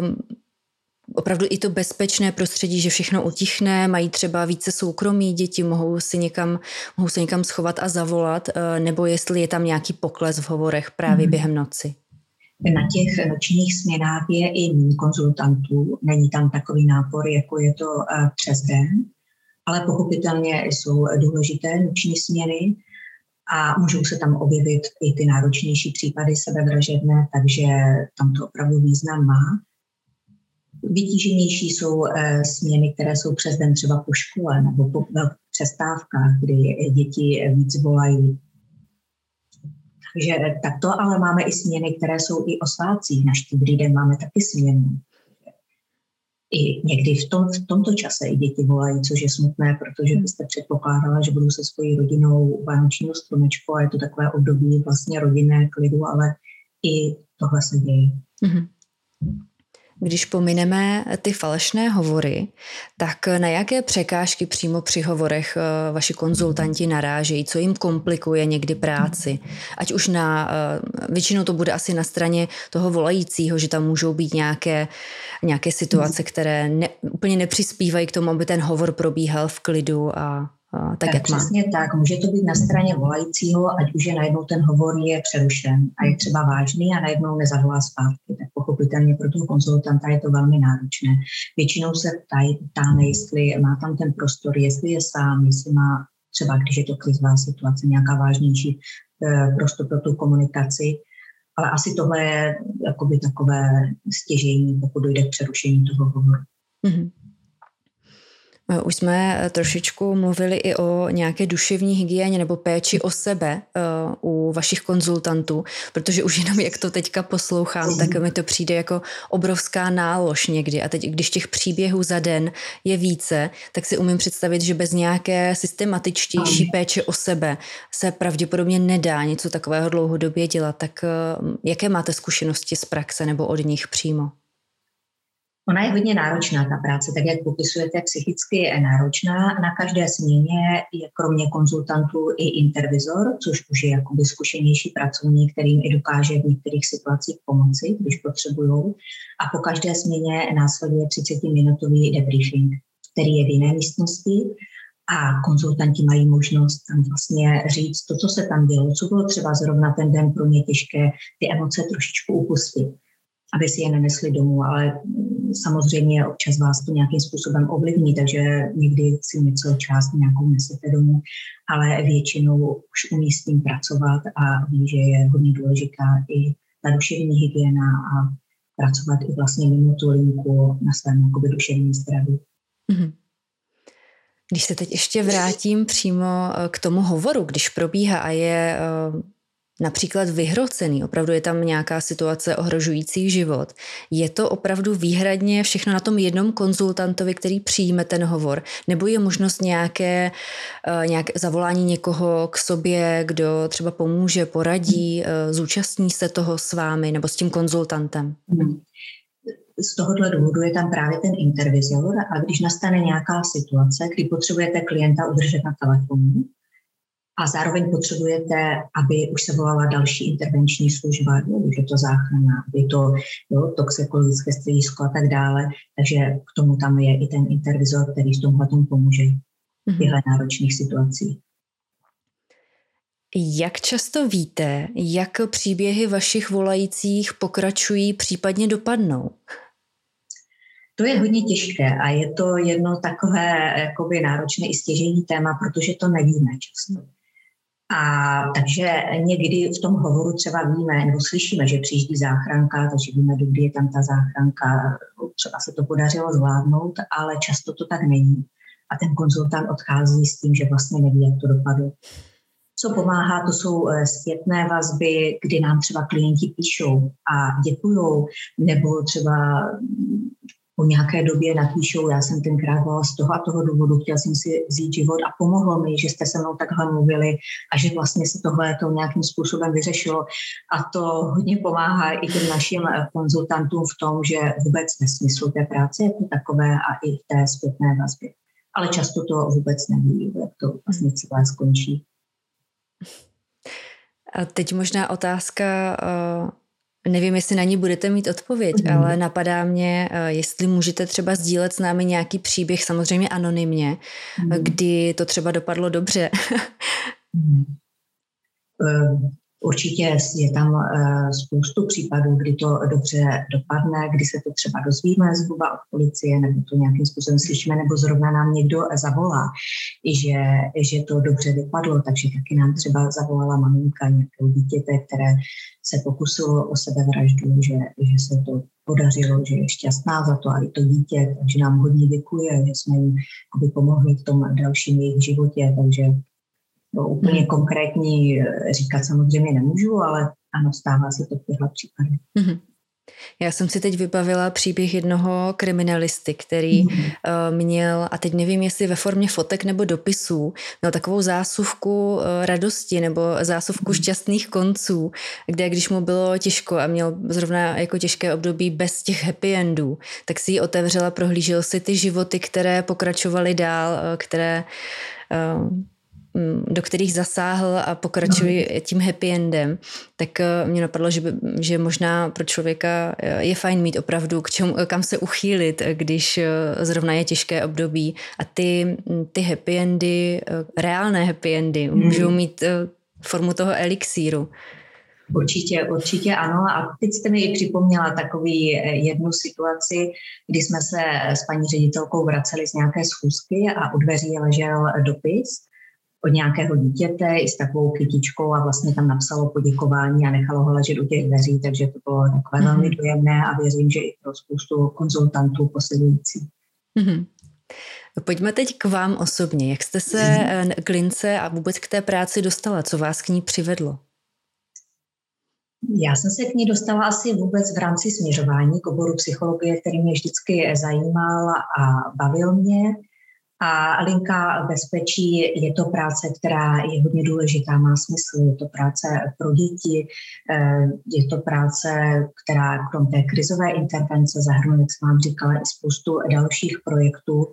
um, opravdu i to bezpečné prostředí, že všechno utichne, mají třeba více soukromí děti, mohou, si někam, mohou se někam schovat a zavolat, eh, nebo jestli je tam nějaký pokles v hovorech právě mm. během noci. Na těch nočních směnách je i méně konzultantů, není tam takový nápor, jako je to eh, přes den ale pochopitelně jsou důležité noční směny a můžou se tam objevit i ty náročnější případy sebevražedné, takže tam to opravdu význam má. Vytíženější jsou e, směny, které jsou přes den třeba po škole nebo po přestávkách, kdy děti víc volají. Takže takto, ale máme i směny, které jsou i o svácích. Na štědrý den máme taky směnu i někdy v, tom, v tomto čase i děti volají, což je smutné, protože byste předpokládala, že budou se svojí rodinou vánočního stromečku a je to takové období vlastně rodinné klidu, ale i tohle se děje. Mm-hmm. Když pomineme ty falešné hovory, tak na jaké překážky přímo při hovorech eh, vaši konzultanti narážejí, co jim komplikuje někdy práci? Ať už na, eh, většinou to bude asi na straně toho volajícího, že tam můžou být nějaké, nějaké situace, které ne, úplně nepřispívají k tomu, aby ten hovor probíhal v klidu a tak, tak jak má. Přesně tak. Může to být na straně volajícího, ať už je najednou ten hovor je přerušen a je třeba vážný a najednou nezavolá zpátky. Tak pochopitelně pro toho konzultanta je to velmi náročné. Většinou se ptají, ptáme, jestli má tam ten prostor, jestli je sám, jestli má třeba, když je to krizová situace, nějaká vážnější e, prostor pro tu komunikaci. Ale asi tohle je jakoby takové stěžení, pokud dojde k přerušení toho hovoru. Mm-hmm. Eh, už jsme eh, trošičku mluvili i o nějaké duševní hygieně nebo péči o sebe uh, u vašich konzultantů, protože už jenom jak to teďka poslouchám, tak mi to přijde jako obrovská nálož někdy. A teď, když těch příběhů za den je více, tak si umím představit, že bez nějaké systematičtější péče o sebe se pravděpodobně nedá něco takového dlouhodobě dělat. Tak jaké máte zkušenosti z praxe nebo od nich přímo? Ona je hodně náročná, ta práce, tak jak popisujete, psychicky je náročná. Na každé směně je kromě konzultantů i intervizor, což už je jakoby zkušenější pracovník, kterým i dokáže v některých situacích pomoci, když potřebují. A po každé směně následuje 30-minutový debriefing, který je v jiné místnosti a konzultanti mají možnost tam vlastně říct to, co se tam dělo, co bylo třeba zrovna ten den pro ně těžké, ty emoce trošičku upustit aby si je nenesli domů, ale samozřejmě občas vás to nějakým způsobem ovlivní, takže někdy si něco část nějakou nesete domů, ale většinou už umí s tím pracovat a ví, že je hodně důležitá i ta duševní hygiena a, pracovat i vlastně mimo tu linku na svém jakoby, duševním zdraví. Mm-hmm. Když se teď ještě vrátím přímo eh, k tomu hovoru, když probíhá a je eh, například vyhrocený, opravdu je tam nějaká situace ohrožující život, je to opravdu výhradně všechno na tom jednom konzultantovi, který přijme ten hovor, nebo je možnost nějaké, eh, nějaké zavolání někoho k sobě, kdo třeba pomůže, poradí, zúčastní se toho s vámi nebo s tím konzultantem? Hmm. Z tohohle důvodu je tam právě ten intervizor a když nastane nějaká situace, kdy potřebujete klienta udržet na telefonu a zároveň potřebujete, aby už se volala další intervenční služba, jo, už je to záchrana, aby to jo, toxikologické středisko a tak dále, takže k tomu tam je i ten intervizor, který v tomhle tomu pomůže v těchto náročných situacích. Jak často víte, jak příběhy vašich volajících pokračují, případně dopadnou? To je hodně těžké a je to jedno takové jakoby náročné i stěžení téma, protože to nevíme často. A takže někdy v tom hovoru třeba víme nebo slyšíme, že přijíždí záchranka, takže víme, kdy je tam ta záchranka, třeba se to podařilo zvládnout, ale často to tak není. A ten konzultant odchází s tím, že vlastně neví, jak to dopadlo. Co pomáhá, to jsou eh, zpětné vazby, kdy nám třeba klienti píšou a děkují, nebo třeba po nějaké době napíšou, já jsem tenkrát byla z toho a toho důvodu, chtěl jsem si vzít život a pomohlo mi, že jste se mnou takhle mluvili a že vlastně se tohle to nějakým způsobem vyřešilo. A to hodně pomáhá i těm našim eh, konzultantům v tom, že vůbec ve smyslu té práce jako takové a i v té zpětné vazbě. Ale často to vůbec neví, jak to vlastně celé skončí. A teď možná otázka uh Nevím, jestli na ní budete mít odpověď, mm. ale napadá mě, eh, jestli můžete třeba sdílet s námi nějaký příběh, samozřejmě anonymně, mm. kdy to třeba dopadlo dobře. mm. Určitě je tam eh, spoustu případů, kdy to dobře dopadne, kdy se to třeba dozvíme zhruba od policie, nebo to nějakým způsobem slyšíme, nebo zrovna nám někdo zavolá, že, že to dobře dopadlo, takže taky nám třeba zavolala maminka nějakého dítěte, které se pokusilo o sebevraždu, že, že se to podařilo, že je šťastná za to a i to dítě, takže nám hodně děkuje, že jsme jim pomohli v tom dalším jejich životě, takže to úplně hmm. konkrétní eh, říkat samozřejmě nemůžu, ale ano, stává se to v těchto případech. Mm-hmm. Já jsem si teď vybavila příběh jednoho kriminalisty, který mm. měl, a teď nevím, jestli ve formě fotek nebo dopisů, měl takovou zásuvku eh, radosti nebo zásuvku mm. šťastných konců, kde když mu bylo těžko a měl zrovna jako těžké období bez těch happy endů, tak si ji otevřela, prohlížel si ty životy, které pokračovaly dál, které do kterých zasáhl a pokračuje no. tím happy endem, tak eh, mě napadlo, že, by, že možná pro člověka eh, je fajn mít opravdu k čemu, kam se uchýlit, když eh, zrovna je těžké období a ty, mm, ty happy endy, reálné happy endy, hmm. můžou mít formu toho elixíru. Určitě, určitě ano. A teď jste mi i připomněla takový jednu situaci, kdy jsme se s paní ředitelkou vraceli z nějaké schůzky a u dveří ležel dopis od nějakého dítěte i s takovou kytičkou a vlastně tam napsalo poděkování a nechalo ho ležet u těch dveří, takže to bylo takové mm-hmm. velmi dojemné a věřím, že i pro spoustu konzultantů posilující. Mm-hmm. Pojďme teď k vám osobně. Jak jste se mm-hmm. k Lince a vůbec k té práci dostala? Co vás k ní přivedlo? Já jsem se k ní dostala asi vůbec v rámci směřování k oboru psychologie, který mě vždycky zajímal a bavil mě. A linka bezpečí je to práce, která je hodně důležitá, má smysl. Je to práce pro děti, eh, je to práce, která krom té krizové intervence zahrnuje, jak jsem vám říkala, i spoustu dalších projektů,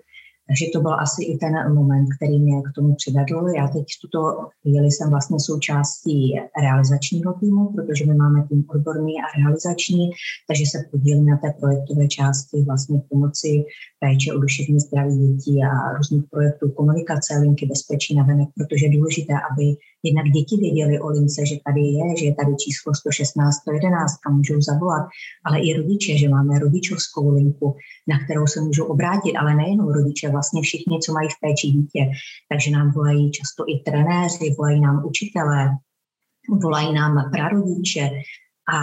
takže to byl asi i ten moment, který mě k tomu přivedl. Já teď v tuto chvíli jsem vlastně součástí realizačního týmu, protože my máme tým odborný a realizační, takže se podílím na té projektové části vlastně pomoci péče o duševní zdraví dětí a různých projektů komunikace, linky bezpečí na venek, protože je důležité, aby jednak děti věděli o lince, že tady je, že je tady číslo 116, 111, kam můžou zavolat, ale i rodiče, že máme rodičovskou linku, na kterou se můžou obrátit, ale nejenom rodiče, vlastně všichni, co mají v péči dítě. Takže nám volají často i trenéři, volají nám učitelé, volají nám prarodiče, A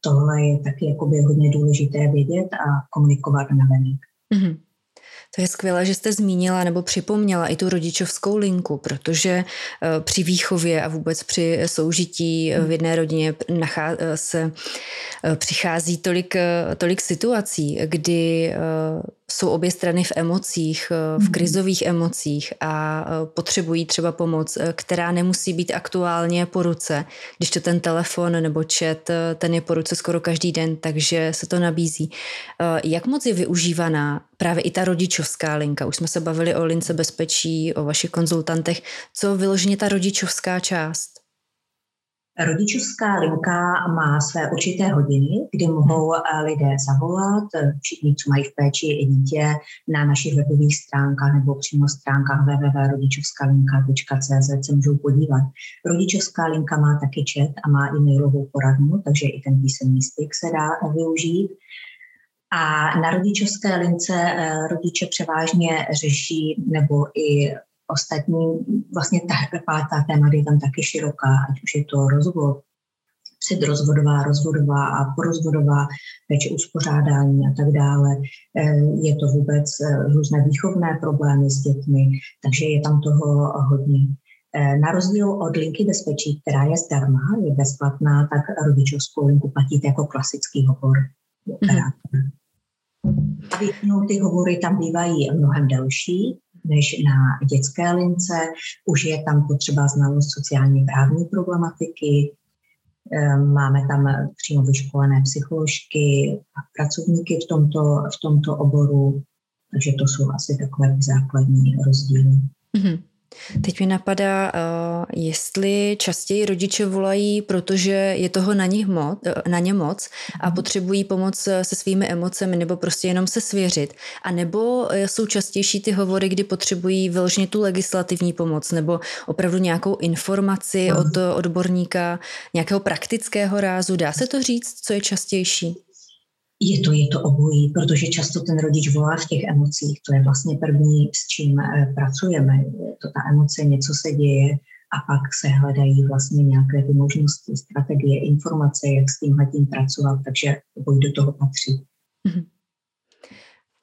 tohle je taky jakoby hodně důležité vědět a komunikovat na venek. Mm-hmm. To je skvělé, že jste zmínila nebo připomněla i tu rodičovskou linku, protože eh, při výchově a vůbec při soužití v jedné rodině eh, se eh, přichází tolik, tolik situací, kdy jsou obě strany v emocích, v mhm. krizových emocích a potřebují třeba pomoc, která nemusí být aktuálně po ruce, když to ten telefon nebo chat, ten je po ruce skoro každý den, takže se to nabízí. Jak moc je využívaná právě i ta rodičovská linka? Už jsme se bavili o lince bezpečí, o vašich konzultantech. Co vyloženě ta rodičovská část? Rodičovská linka má své určité hodiny, kdy mohou eh, lidé zavolat, eh, všichni, co mají v péči i dítě, na našich webových stránkách nebo přímo stránkách www.rodičovskalinka.cz se můžou podívat. Rodičovská linka má taky chat a má i mailovou poradnu, takže i ten písemný styk se dá využít. A na rodičovské lince eh, rodiče převážně řeší nebo i ostatní, vlastně ta pátá téma je tam taky široká, ať už je to rozvod, předrozvodová, rozvodová a porozvodová péče uspořádání a tak dále. Eh, je to vůbec eh, různé výchovné problémy s dětmi, takže je tam toho hodně. Eh, na rozdíl od linky bezpečí, která je zdarma, je bezplatná, tak rodičovskou linku platíte jako klasický hovor. Mm-hmm. A většinou ty hovory tam bývají mnohem delší, než na dětské lince. Už je tam potřeba znalost sociálně právní problematiky, ehm, Máme tam přímo vyškolené psycholožky a pracovníky v tomto, v tomto oboru, takže to jsou asi takové základní rozdíly. Mm-hmm. Teď mi napadá, uh, jestli častěji rodiče volají, protože je toho na, nich moc, uh, na ně moc a mhm. potřebují pomoc eh, se svými emocemi nebo prostě jenom se svěřit. A nebo jsou častější ty hovory, kdy potřebují vyloženě tu legislativní pomoc nebo opravdu nějakou informaci mhm. od odborníka, nějakého praktického rázu. Dá se to říct, co je častější? Je to, je to obojí, protože často ten rodič volá v těch emocích. To je vlastně první, s čím eh, pracujeme. Je to ta emoce, něco se děje a pak se hledají vlastně nějaké ty možnosti, strategie, informace, jak s tím tím pracovat, takže obojí do toho patří. Mm-hmm.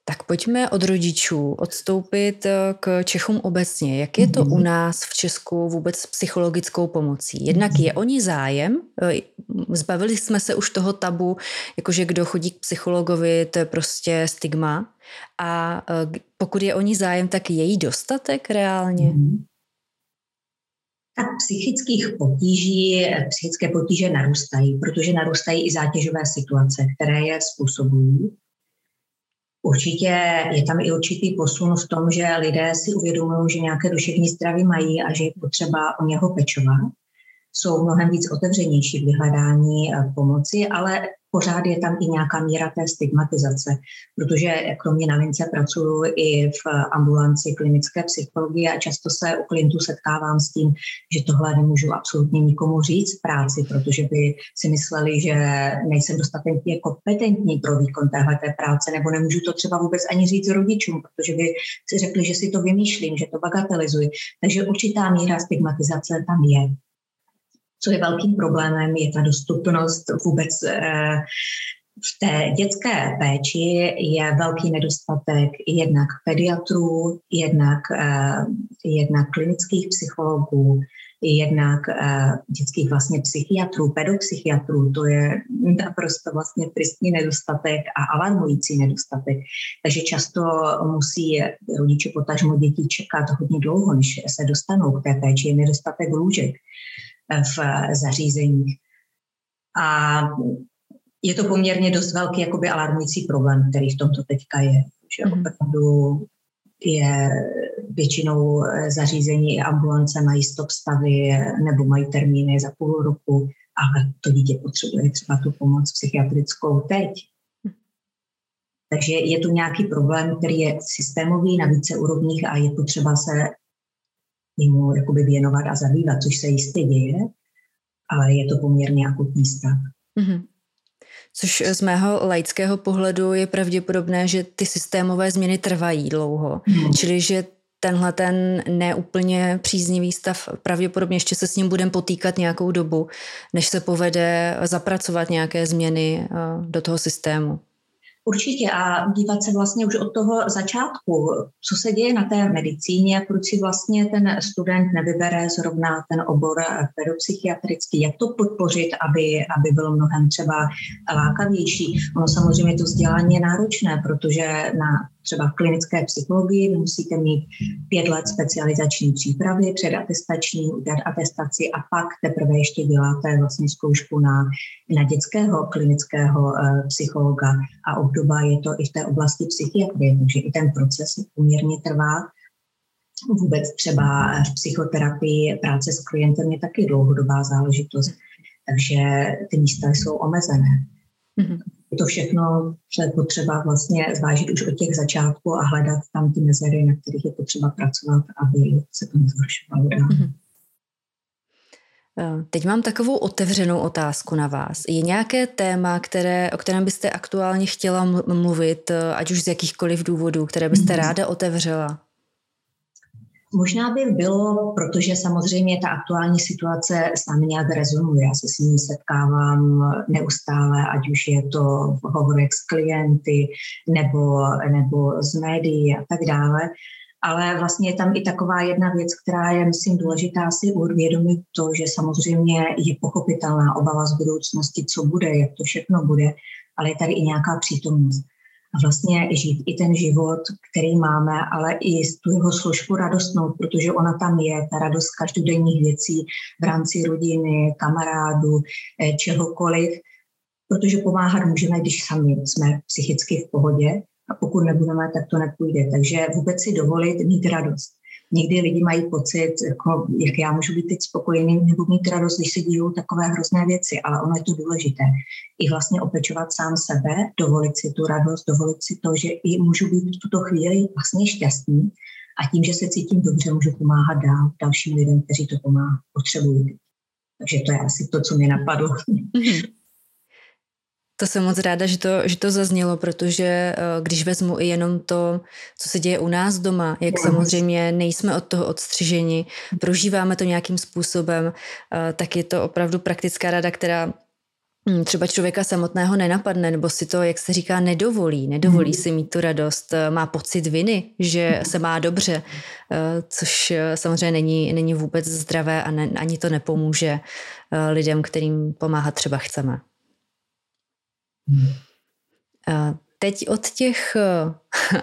Tak pojďme od rodičů odstoupit eh, k Čechům obecně. Jak je to u mhm. nás v Česku vůbec s psychologickou pomocí? Jednak je o ní zájem, eh, zbavili jsme se už toho tabu, jakože kdo chodí k psychologovi, to je prostě stigma. A eh, pokud je o ní zájem, tak je jí dostatek reálně? Mhm. Tak psychických potíží, psychické potíže narůstají, protože narůstají i zátěžové situace, které je způsobují. Určitě je tam i určitý posun v tom, že lidé si uvědomují, že nějaké duševní zdraví mají a že je potřeba o něho pečovat. Jsou mnohem víc otevřenější v vyhledání eh, pomoci, ale pořád je tam i nějaká míra té stigmatizace, protože kromě na lince pracuji i v ambulanci klinické psychologie a často se u klientů setkávám s tím, že tohle nemůžu absolutně nikomu říct v práci, protože by si mysleli, že nejsem dostatečně kompetentní pro výkon téhle práce, nebo nemůžu to třeba vůbec ani říct rodičům, protože by si řekli, že si to vymýšlím, že to bagatelizuji. Takže určitá míra stigmatizace tam je. Co je velkým problémem, je ta dostupnost vůbec eh, v té dětské péči je velký nedostatek jednak pediatrů, jednak, eh, jednak klinických psychologů, jednak uh, dětských vlastně psychiatrů, pedopsychiatrů, to je naprosto vlastně tristní nedostatek a alarmující nedostatek. Takže často musí rodiče potažmo dětí čekat hodně dlouho, než se dostanou k té péči. Je nedostatek lůžek v zařízeních. A je to poměrně dost velký jakoby alarmující problém, který v tomto teďka je. Že mhm. opravdu je většinou zařízení i ambulance mají stop stavy nebo mají termíny za půl roku, ale to dítě potřebuje třeba tu pomoc psychiatrickou teď. Takže je tu nějaký problém, který je systémový na více úrovních a je potřeba se jemu jakoby věnovat a zabývat, což se jistě děje, ale je to poměrně akutní stav. Mm-hmm. Což z mého laického pohledu je pravděpodobné, že ty systémové změny trvají dlouho. Mm. Čili, že tenhle ten neúplně příznivý stav pravděpodobně ještě se s ním budeme potýkat nějakou dobu, než se povede zapracovat nějaké změny eh, do toho systému. Určitě a dívat se vlastně už od toho začátku, co se děje na té medicíně, proč si vlastně ten student nevybere zrovna ten obor pedopsychiatrický, jak to podpořit, aby, aby bylo mnohem třeba lákavější. Ono samozřejmě to vzdělání je náročné, protože na třeba v klinické psychologii, vy musíte mít pět let specializační přípravy, předatestační, udělat atestaci a pak teprve ještě děláte vlastně zkoušku na, na dětského klinického uh, psychologa a obdoba je to i v té oblasti psychiatrie, takže i ten proces poměrně trvá. Vůbec třeba v psychoterapii práce s klientem je taky dlouhodobá záležitost, takže ty místa jsou omezené. Mm-hmm to všechno je potřeba vlastně zvážit už od těch začátků a hledat tam ty mezery, na kterých je potřeba pracovat, aby se to nezhoršovalo. Mm-hmm. Teď mám takovou otevřenou otázku na vás. Je nějaké téma, které, o kterém byste aktuálně chtěla mluvit, eh, ať už z jakýchkoliv důvodů, které byste mm-hmm. ráda otevřela? Možná by bylo, protože samozřejmě ta aktuální situace s námi nějak rezonuje. Já se s ní setkávám neustále, ať už je to v hovorech s klienty nebo, nebo z médií a tak dále. Ale vlastně je tam i taková jedna věc, která je, myslím, důležitá si uvědomit to, že samozřejmě je pochopitelná obava z budoucnosti, co bude, jak to všechno bude, ale je tady i nějaká přítomnost vlastně žít i ten život, který máme, ale i tu jeho složku radostnou, protože ona tam je, ta radost každodenních věcí v rámci rodiny, kamarádů, eh, čehokoliv, protože pomáhat můžeme, když sami jsme psychicky v pohodě a pokud nebudeme, tak to nepůjde. Takže vůbec si dovolit mít radost. Někdy lidi mají pocit, jako, jak já můžu být teď spokojený nebo mít radost, když se dějou takové hrozné věci, ale ono je to důležité. I vlastně opečovat sám sebe, dovolit si tu radost, dovolit si to, že i můžu být v tuto chvíli vlastně šťastný a tím, že se cítím dobře, můžu pomáhat dál dalším lidem, kteří to pomáhá, potřebují. Takže to je asi to, co mi napadlo. Mm-hmm. To jsem moc ráda, že to, že to zaznělo, protože eh, když vezmu i jenom to, co se děje u nás doma, jak samozřejmě nejsme od toho odstřiženi, prožíváme to nějakým způsobem, eh, tak je to opravdu praktická rada, která hm, třeba člověka samotného nenapadne, nebo si to, jak se říká, nedovolí. Nedovolí si mít tu radost, eh, má pocit viny, že se má dobře, což samozřejmě není, není vůbec zdravé a ne, ani to nepomůže lidem, kterým pomáhat třeba chceme. Teď od těch,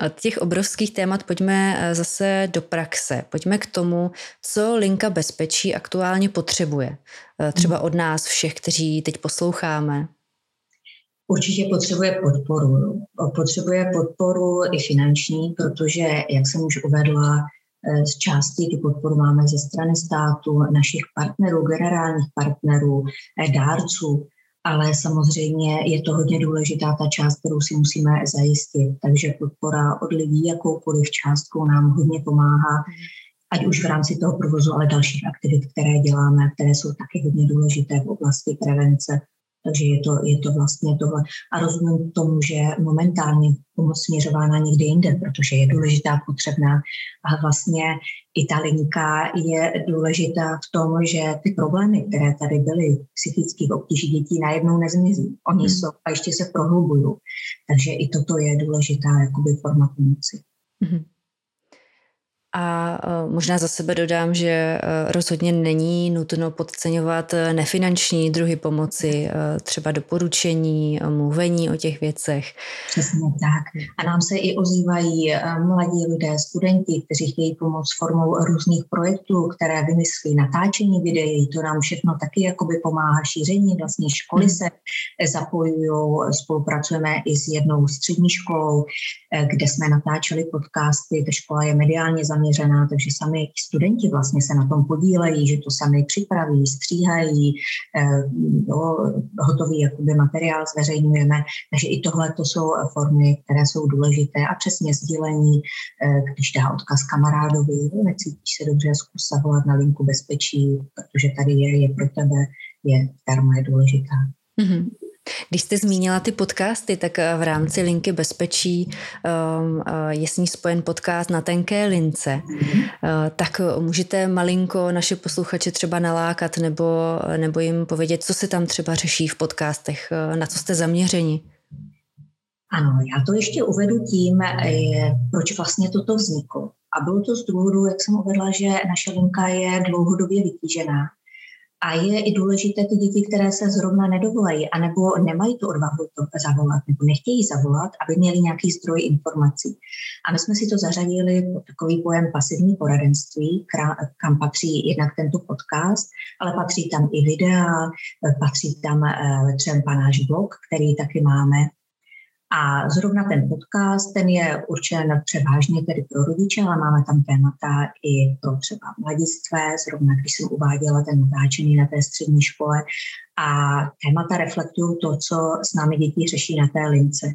od těch obrovských témat pojďme eh, zase do praxe. Pojďme k tomu, co linka bezpečí aktuálně potřebuje. Eh, třeba od nás všech, kteří teď posloucháme. Určitě potřebuje podporu. Potřebuje podporu i finanční, protože, jak jsem už uvedla, eh, z části tu podporu máme ze strany státu, našich partnerů, generálních partnerů, dárců ale samozřejmě je to hodně důležitá ta část, kterou si musíme zajistit. Takže podpora od lidí jakoukoliv částkou nám hodně pomáhá, ať už v rámci toho provozu, ale dalších aktivit, které děláme, které jsou taky hodně důležité v oblasti prevence takže je to, je to vlastně tohle. A rozumím tomu, že momentálně pomoc směřována někde jinde, protože je důležitá, potřebná. A vlastně i ta linka je důležitá v tom, že ty problémy, které tady byly, psychických obtíží dětí, najednou nezmizí. Oni hmm. jsou a ještě se prohlubují. Takže i toto je důležitá jakoby forma pomoci. Hmm. A e, možná za sebe dodám, že e, rozhodně není nutno podceňovat e, nefinanční druhy pomoci, třeba doporučení, mluvení o těch věcech. Přesně tak. A nám se i ozývají mladí lidé, studenti, kteří chtějí pomoct formou různých projektů, které vymyslí natáčení videí. To nám všechno taky jakoby pomáhá šíření. Vlastně školy se zapojují, spolupracujeme i s jednou střední školou, kde jsme natáčeli podcasty. Ta škola je mediálně zaměřená zaměřená, takže sami studenti vlastně se na tom podílejí, že to sami připraví, stříhají, eh, jo, hotový jakoby materiál zveřejňujeme, takže i tohle to jsou formy, které jsou důležité a přesně sdílení, eh, když dá odkaz kamarádovi, necítíš se dobře, zkus zavolat na linku bezpečí, protože tady je, je pro tebe, je, darma je důležitá. Mm-hmm. Když jste zmínila ty podcasty, tak v rámci linky bezpečí um, je s ní spojen podcast na tenké lince. Uh, tak můžete malinko naše posluchače třeba nalákat nebo, nebo jim povědět, co se tam třeba řeší v podcastech, na co jste zaměřeni? Ano, já to ještě uvedu tím, eh, proč vlastně toto vzniklo. A bylo to z důvodu, jak jsem uvedla, že naše linka je dlouhodobě vytížená. A je i důležité ty děti, které se zrovna nedovolají, anebo nemají tu odvahu to zavolat, nebo nechtějí zavolat, aby měli nějaký zdroj informací. A my jsme si to zařadili pod takový pojem pasivní poradenství, kam patří jednak tento podcast, ale patří tam i videa, patří tam eh, třeba náš blog, který taky máme, a zrovna ten podcast, ten je určen převážně tedy pro rodiče, ale máme tam témata i pro třeba mladistvé, zrovna když jsem uváděla ten natáčený na té střední škole. A témata reflektují to, co s námi děti řeší na té lince.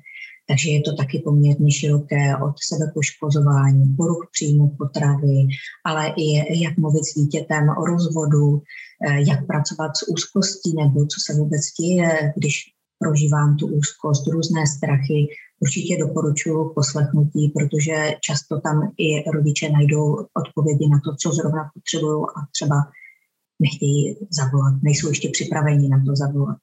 Takže je to taky poměrně široké od sebepoškozování, poruch příjmu potravy, ale i jak mluvit s dítětem o rozvodu, eh, jak pracovat s úzkostí nebo co se vůbec děje, když prožívám tu úzkost, různé strachy, určitě doporučuji poslechnutí, protože často tam i rodiče najdou odpovědi na to, co zrovna potřebují a třeba nechtějí zavolat, nejsou ještě připraveni na to zavolat.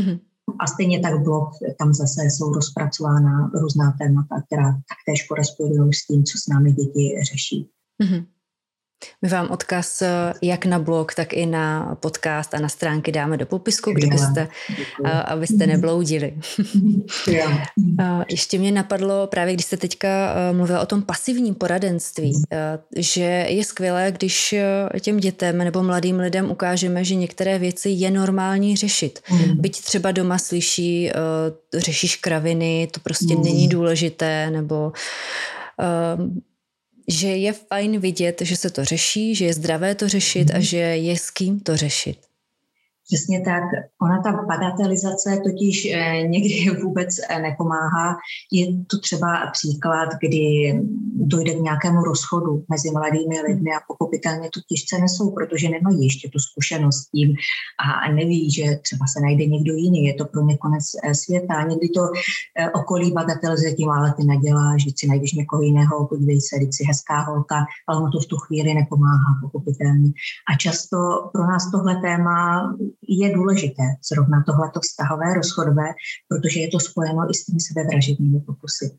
Mm-hmm. A stejně tak blog, tam zase jsou rozpracována různá témata, která taktéž korespondují s tím, co s námi děti řeší. Mm-hmm. My vám odkaz eh, jak na blog, tak i na podcast a na stránky dáme do popisku, kdybyste, eh, abyste nebloudili. Ještě mě napadlo, právě když jste teďka eh, mluvila o tom pasivním poradenství, že je skvělé, když těm dětem nebo mladým lidem ukážeme, že některé věci je normální řešit. Mm. Byť třeba doma slyší, řešíš kraviny, to prostě není důležité, nebo že je fajn vidět, že se to řeší, že je zdravé to řešit a mhm. že je s kým to řešit. Přesně tak. Ona ta bagatelizace totiž eh, někdy vůbec eh, nepomáhá. Je to třeba příklad, kdy dojde k nějakému rozchodu mezi mladými lidmi a pochopitelně to těžce nesou, protože nemají ještě tu zkušenost s tím a neví, že třeba se najde někdo jiný. Je to pro ně konec eh, světa. Někdy to okolí bagatelizuje tím, ale ty neděláš, že si najdeš někoho jiného, podívej se, si hezká holka, ale ono to v tu chvíli nepomáhá, pochopitelně. A často pro nás tohle téma je důležité, zrovna tohleto vztahové, rozchodové, protože je to spojeno i s těmi sebevražednými pokusy.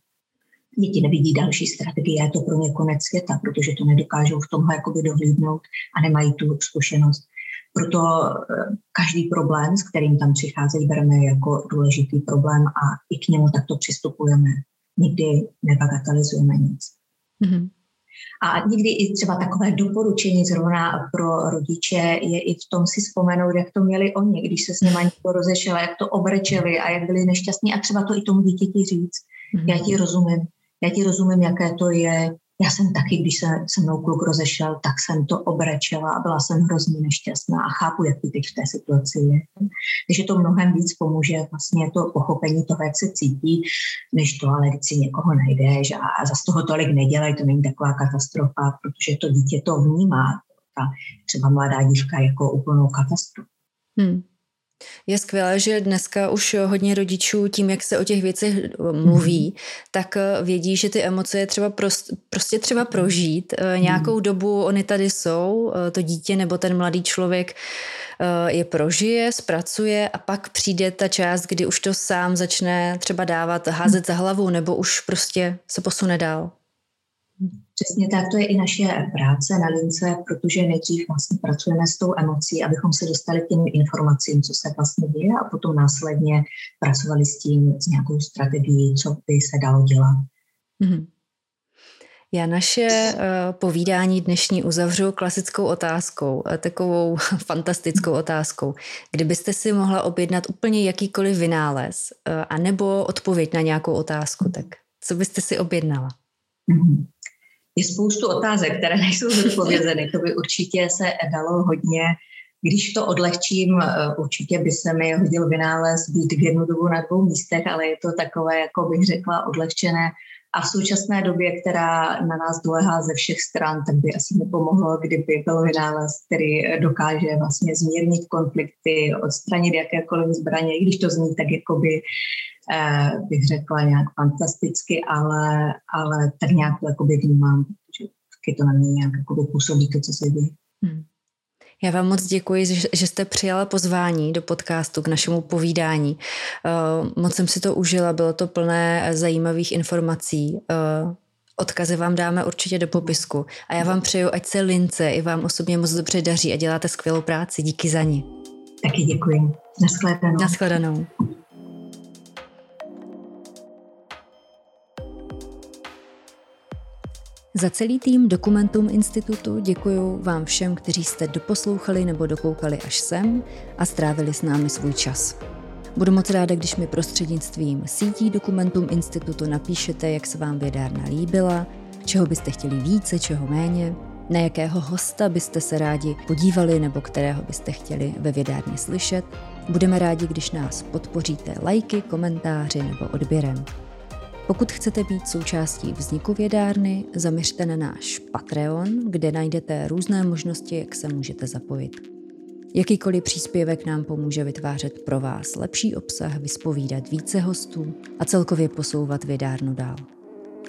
Děti nevidí další strategie, je to pro ně konec světa, protože to nedokážou v tomhle jakoby dohlídnout a nemají tu zkušenost. Proto eh, každý problém, s kterým tam přicházejí, bereme jako důležitý problém a i k němu takto přistupujeme. Nikdy nebagatelizujeme nic. Mm-hmm. A někdy i třeba takové doporučení zrovna pro rodiče je i v tom si vzpomenout, jak to měli oni, když se s nimi někdo rozešel, jak to obrečeli a jak byli nešťastní a třeba to i tomu dítěti říct. Mm-hmm. Já ti rozumím. Já ti rozumím, jaké to je já jsem taky, když se se mnou kluk rozešel, tak jsem to obrečela a byla jsem hrozně nešťastná a chápu, jak ty teď v té situaci je. Takže to mnohem víc pomůže vlastně to pochopení toho, jak se cítí, než to, ale když si někoho najdeš a za toho tolik nedělej, to není taková katastrofa, protože to dítě to vnímá, ta třeba mladá dívka jako úplnou katastrofu. Hmm. Je skvělé, že dneska už hodně rodičů tím, jak se o těch věcech mluví, mm-hmm. tak eh, vědí, že ty emoce je třeba prost, prostě třeba prožít. Mm-hmm. Nějakou dobu oni tady jsou, eh, to dítě nebo ten mladý člověk je prožije, zpracuje a pak přijde ta část, kdy už to sám začne třeba dávat, házet za hlavu nebo už prostě se posune dál. Přesně tak, to je i naše práce na lince, protože nejdřív vlastně pracujeme s tou emocí, abychom se dostali k těm informacím, co se vlastně děje a potom následně pracovali s tím, s nějakou strategií, co by se dalo dělat. Mm-hmm. Já naše uh, povídání dnešní uzavřu klasickou otázkou, uh, takovou fantastickou otázkou. Kdybyste si mohla objednat úplně jakýkoliv vynález, uh, anebo odpověď na nějakou otázku, tak co byste si objednala? Mm-hmm je spoustu otázek, které nejsou zodpovězeny. To by určitě se dalo hodně když to odlehčím, eh, určitě by se mi hodil vynález být v jednu dobu na dvou místech, ale je to takové, jako bych řekla, odlehčené A v současné době, která na nás dolehá ze všech stran, tak by asi nepomohlo, kdyby byl vynález, který dokáže vlastně zmírnit konflikty, odstranit jakékoliv zbraně, i když to zní tak jakoby eh, bych řekla nějak fantasticky, ale, ale tak nějak jakoby vnímám, protože taky to na mě nějak působí to, co se děje. Hmm. Já vám moc děkuji, že jste přijala pozvání do podcastu k našemu povídání. Eh, moc jsem si to užila, bylo to plné zajímavých informací. Eh, odkazy vám dáme určitě do popisku. A já vám přeju, ať se Lince i vám osobně moc dobře daří a děláte skvělou práci. Díky za ní. Taky děkuji. Naschledanou. Naschledanou. Za celý tým Dokumentum Institutu děkuji vám všem, kteří jste doposlouchali nebo dokoukali až sem a strávili s námi svůj čas. Budu moc ráda, když mi prostřednictvím sítí Dokumentum Institutu napíšete, jak se vám vědárna líbila, čeho byste chtěli více, čeho méně, na jakého hosta byste se rádi podívali nebo kterého byste chtěli ve vědárně slyšet. Budeme rádi, když nás podpoříte lajky, komentáři nebo odběrem. Pokud chcete být součástí vzniku vědárny, zaměřte na náš Patreon, kde najdete různé možnosti, jak se můžete zapojit. Jakýkoliv příspěvek nám pomůže vytvářet pro vás lepší obsah, vyspovídat více hostů a celkově posouvat vědárnu dál.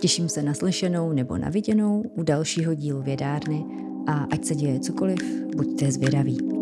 Těším se na slyšenou nebo na viděnou u dalšího dílu vědárny a ať se děje cokoliv, buďte zvědaví.